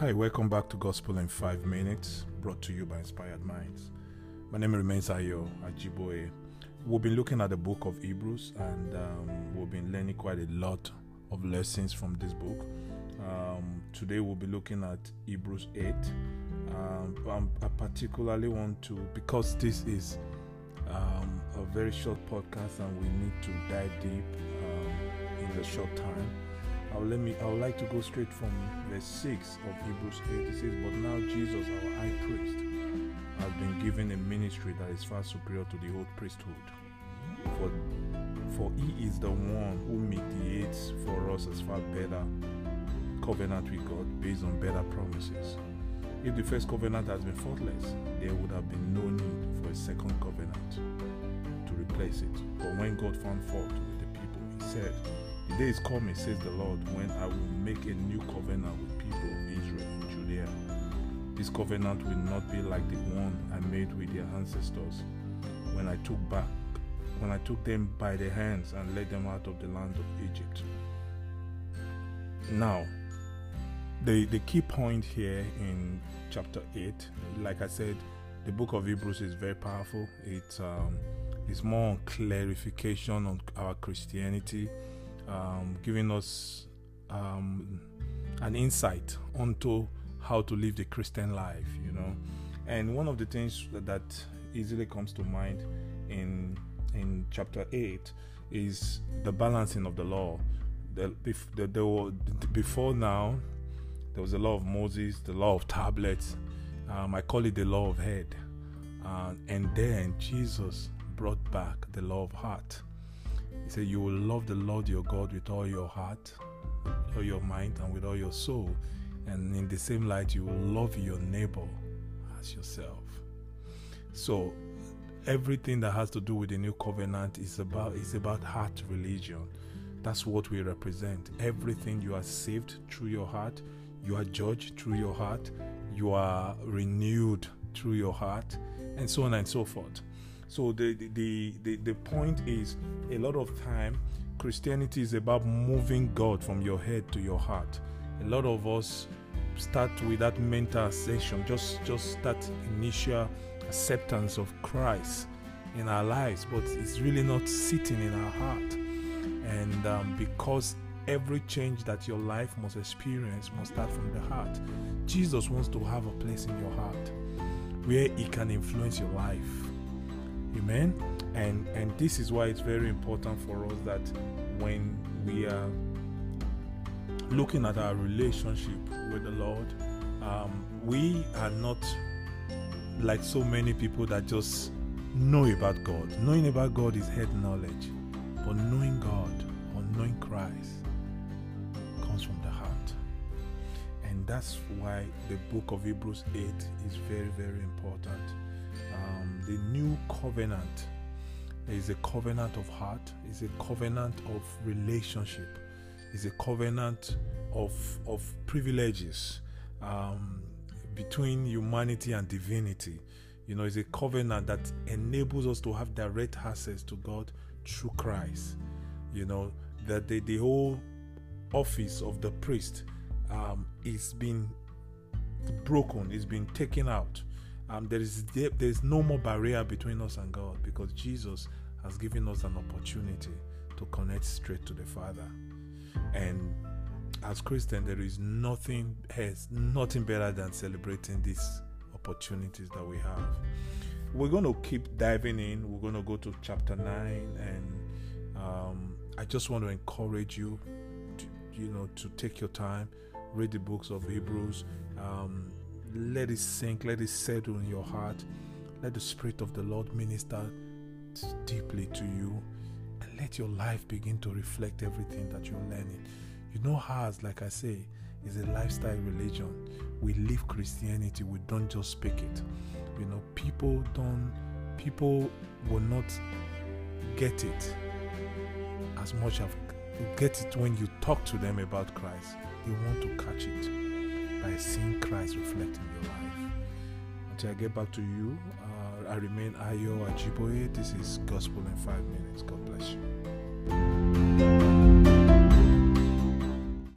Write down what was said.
Hi, welcome back to Gospel in 5 Minutes, brought to you by Inspired Minds. My name remains Ayo Ajiboye. We've been looking at the book of Hebrews and um, we've been learning quite a lot of lessons from this book. Um, today we'll be looking at Hebrews 8. Um, I particularly want to, because this is um, a very short podcast and we need to dive deep um, in the short time. I'll let me. I would like to go straight from verse six of Hebrews eight. It says, "But now Jesus, our high priest, has been given a ministry that is far superior to the old priesthood. For, for he is the one who mediates for us as far better covenant with God based on better promises. If the first covenant has been faultless, there would have been no need for a second covenant to replace it. But when God found fault with the people, He said." The day is coming, says the Lord, when I will make a new covenant with people of Israel and Judah. This covenant will not be like the one I made with their ancestors when I took back when I took them by the hands and led them out of the land of Egypt. Now, the the key point here in chapter 8, like I said, the book of Hebrews is very powerful. It um, is more on clarification on our Christianity um, giving us um, an insight onto how to live the Christian life, you know. And one of the things that easily comes to mind in in chapter eight is the balancing of the law. The, the, the, before now, there was the law of Moses, the law of tablets. Um, I call it the law of head. Uh, and then Jesus brought back the law of heart. He said, You will love the Lord your God with all your heart, all your mind, and with all your soul. And in the same light, you will love your neighbor as yourself. So everything that has to do with the new covenant is about is about heart religion. That's what we represent. Everything you are saved through your heart, you are judged through your heart, you are renewed through your heart, and so on and so forth. So the, the the the point is a lot of time Christianity is about moving God from your head to your heart. A lot of us start with that mental ascension, just just that initial acceptance of Christ in our lives, but it's really not sitting in our heart. And um, because every change that your life must experience must start from the heart, Jesus wants to have a place in your heart where He can influence your life Amen. And and this is why it's very important for us that when we are looking at our relationship with the Lord, um, we are not like so many people that just know about God. Knowing about God is head knowledge, but knowing God or knowing Christ comes from the heart. And that's why the book of Hebrews 8 is very, very important um, the new covenant is a covenant of heart, is a covenant of relationship, is a covenant of of privileges um, between humanity and divinity. You know, it's a covenant that enables us to have direct access to God through Christ. You know, that the, the whole office of the priest um, is being broken, is being taken out um, there is there is no more barrier between us and God because Jesus has given us an opportunity to connect straight to the Father. And as Christian, there is nothing has nothing better than celebrating these opportunities that we have. We're going to keep diving in. We're going to go to chapter nine, and um, I just want to encourage you, to, you know, to take your time, read the books of Hebrews. Um, let it sink, let it settle in your heart. Let the Spirit of the Lord minister deeply to you and let your life begin to reflect everything that you're learning. You know, ours, like I say, is a lifestyle religion. We live Christianity, we don't just speak it. You know, people don't, people will not get it as much as get it when you talk to them about Christ. They want to catch it by seeing Christ reflect in your life. Until I get back to you, uh, I remain Ayo Ajiboye. This is Gospel in Five Minutes. God bless you.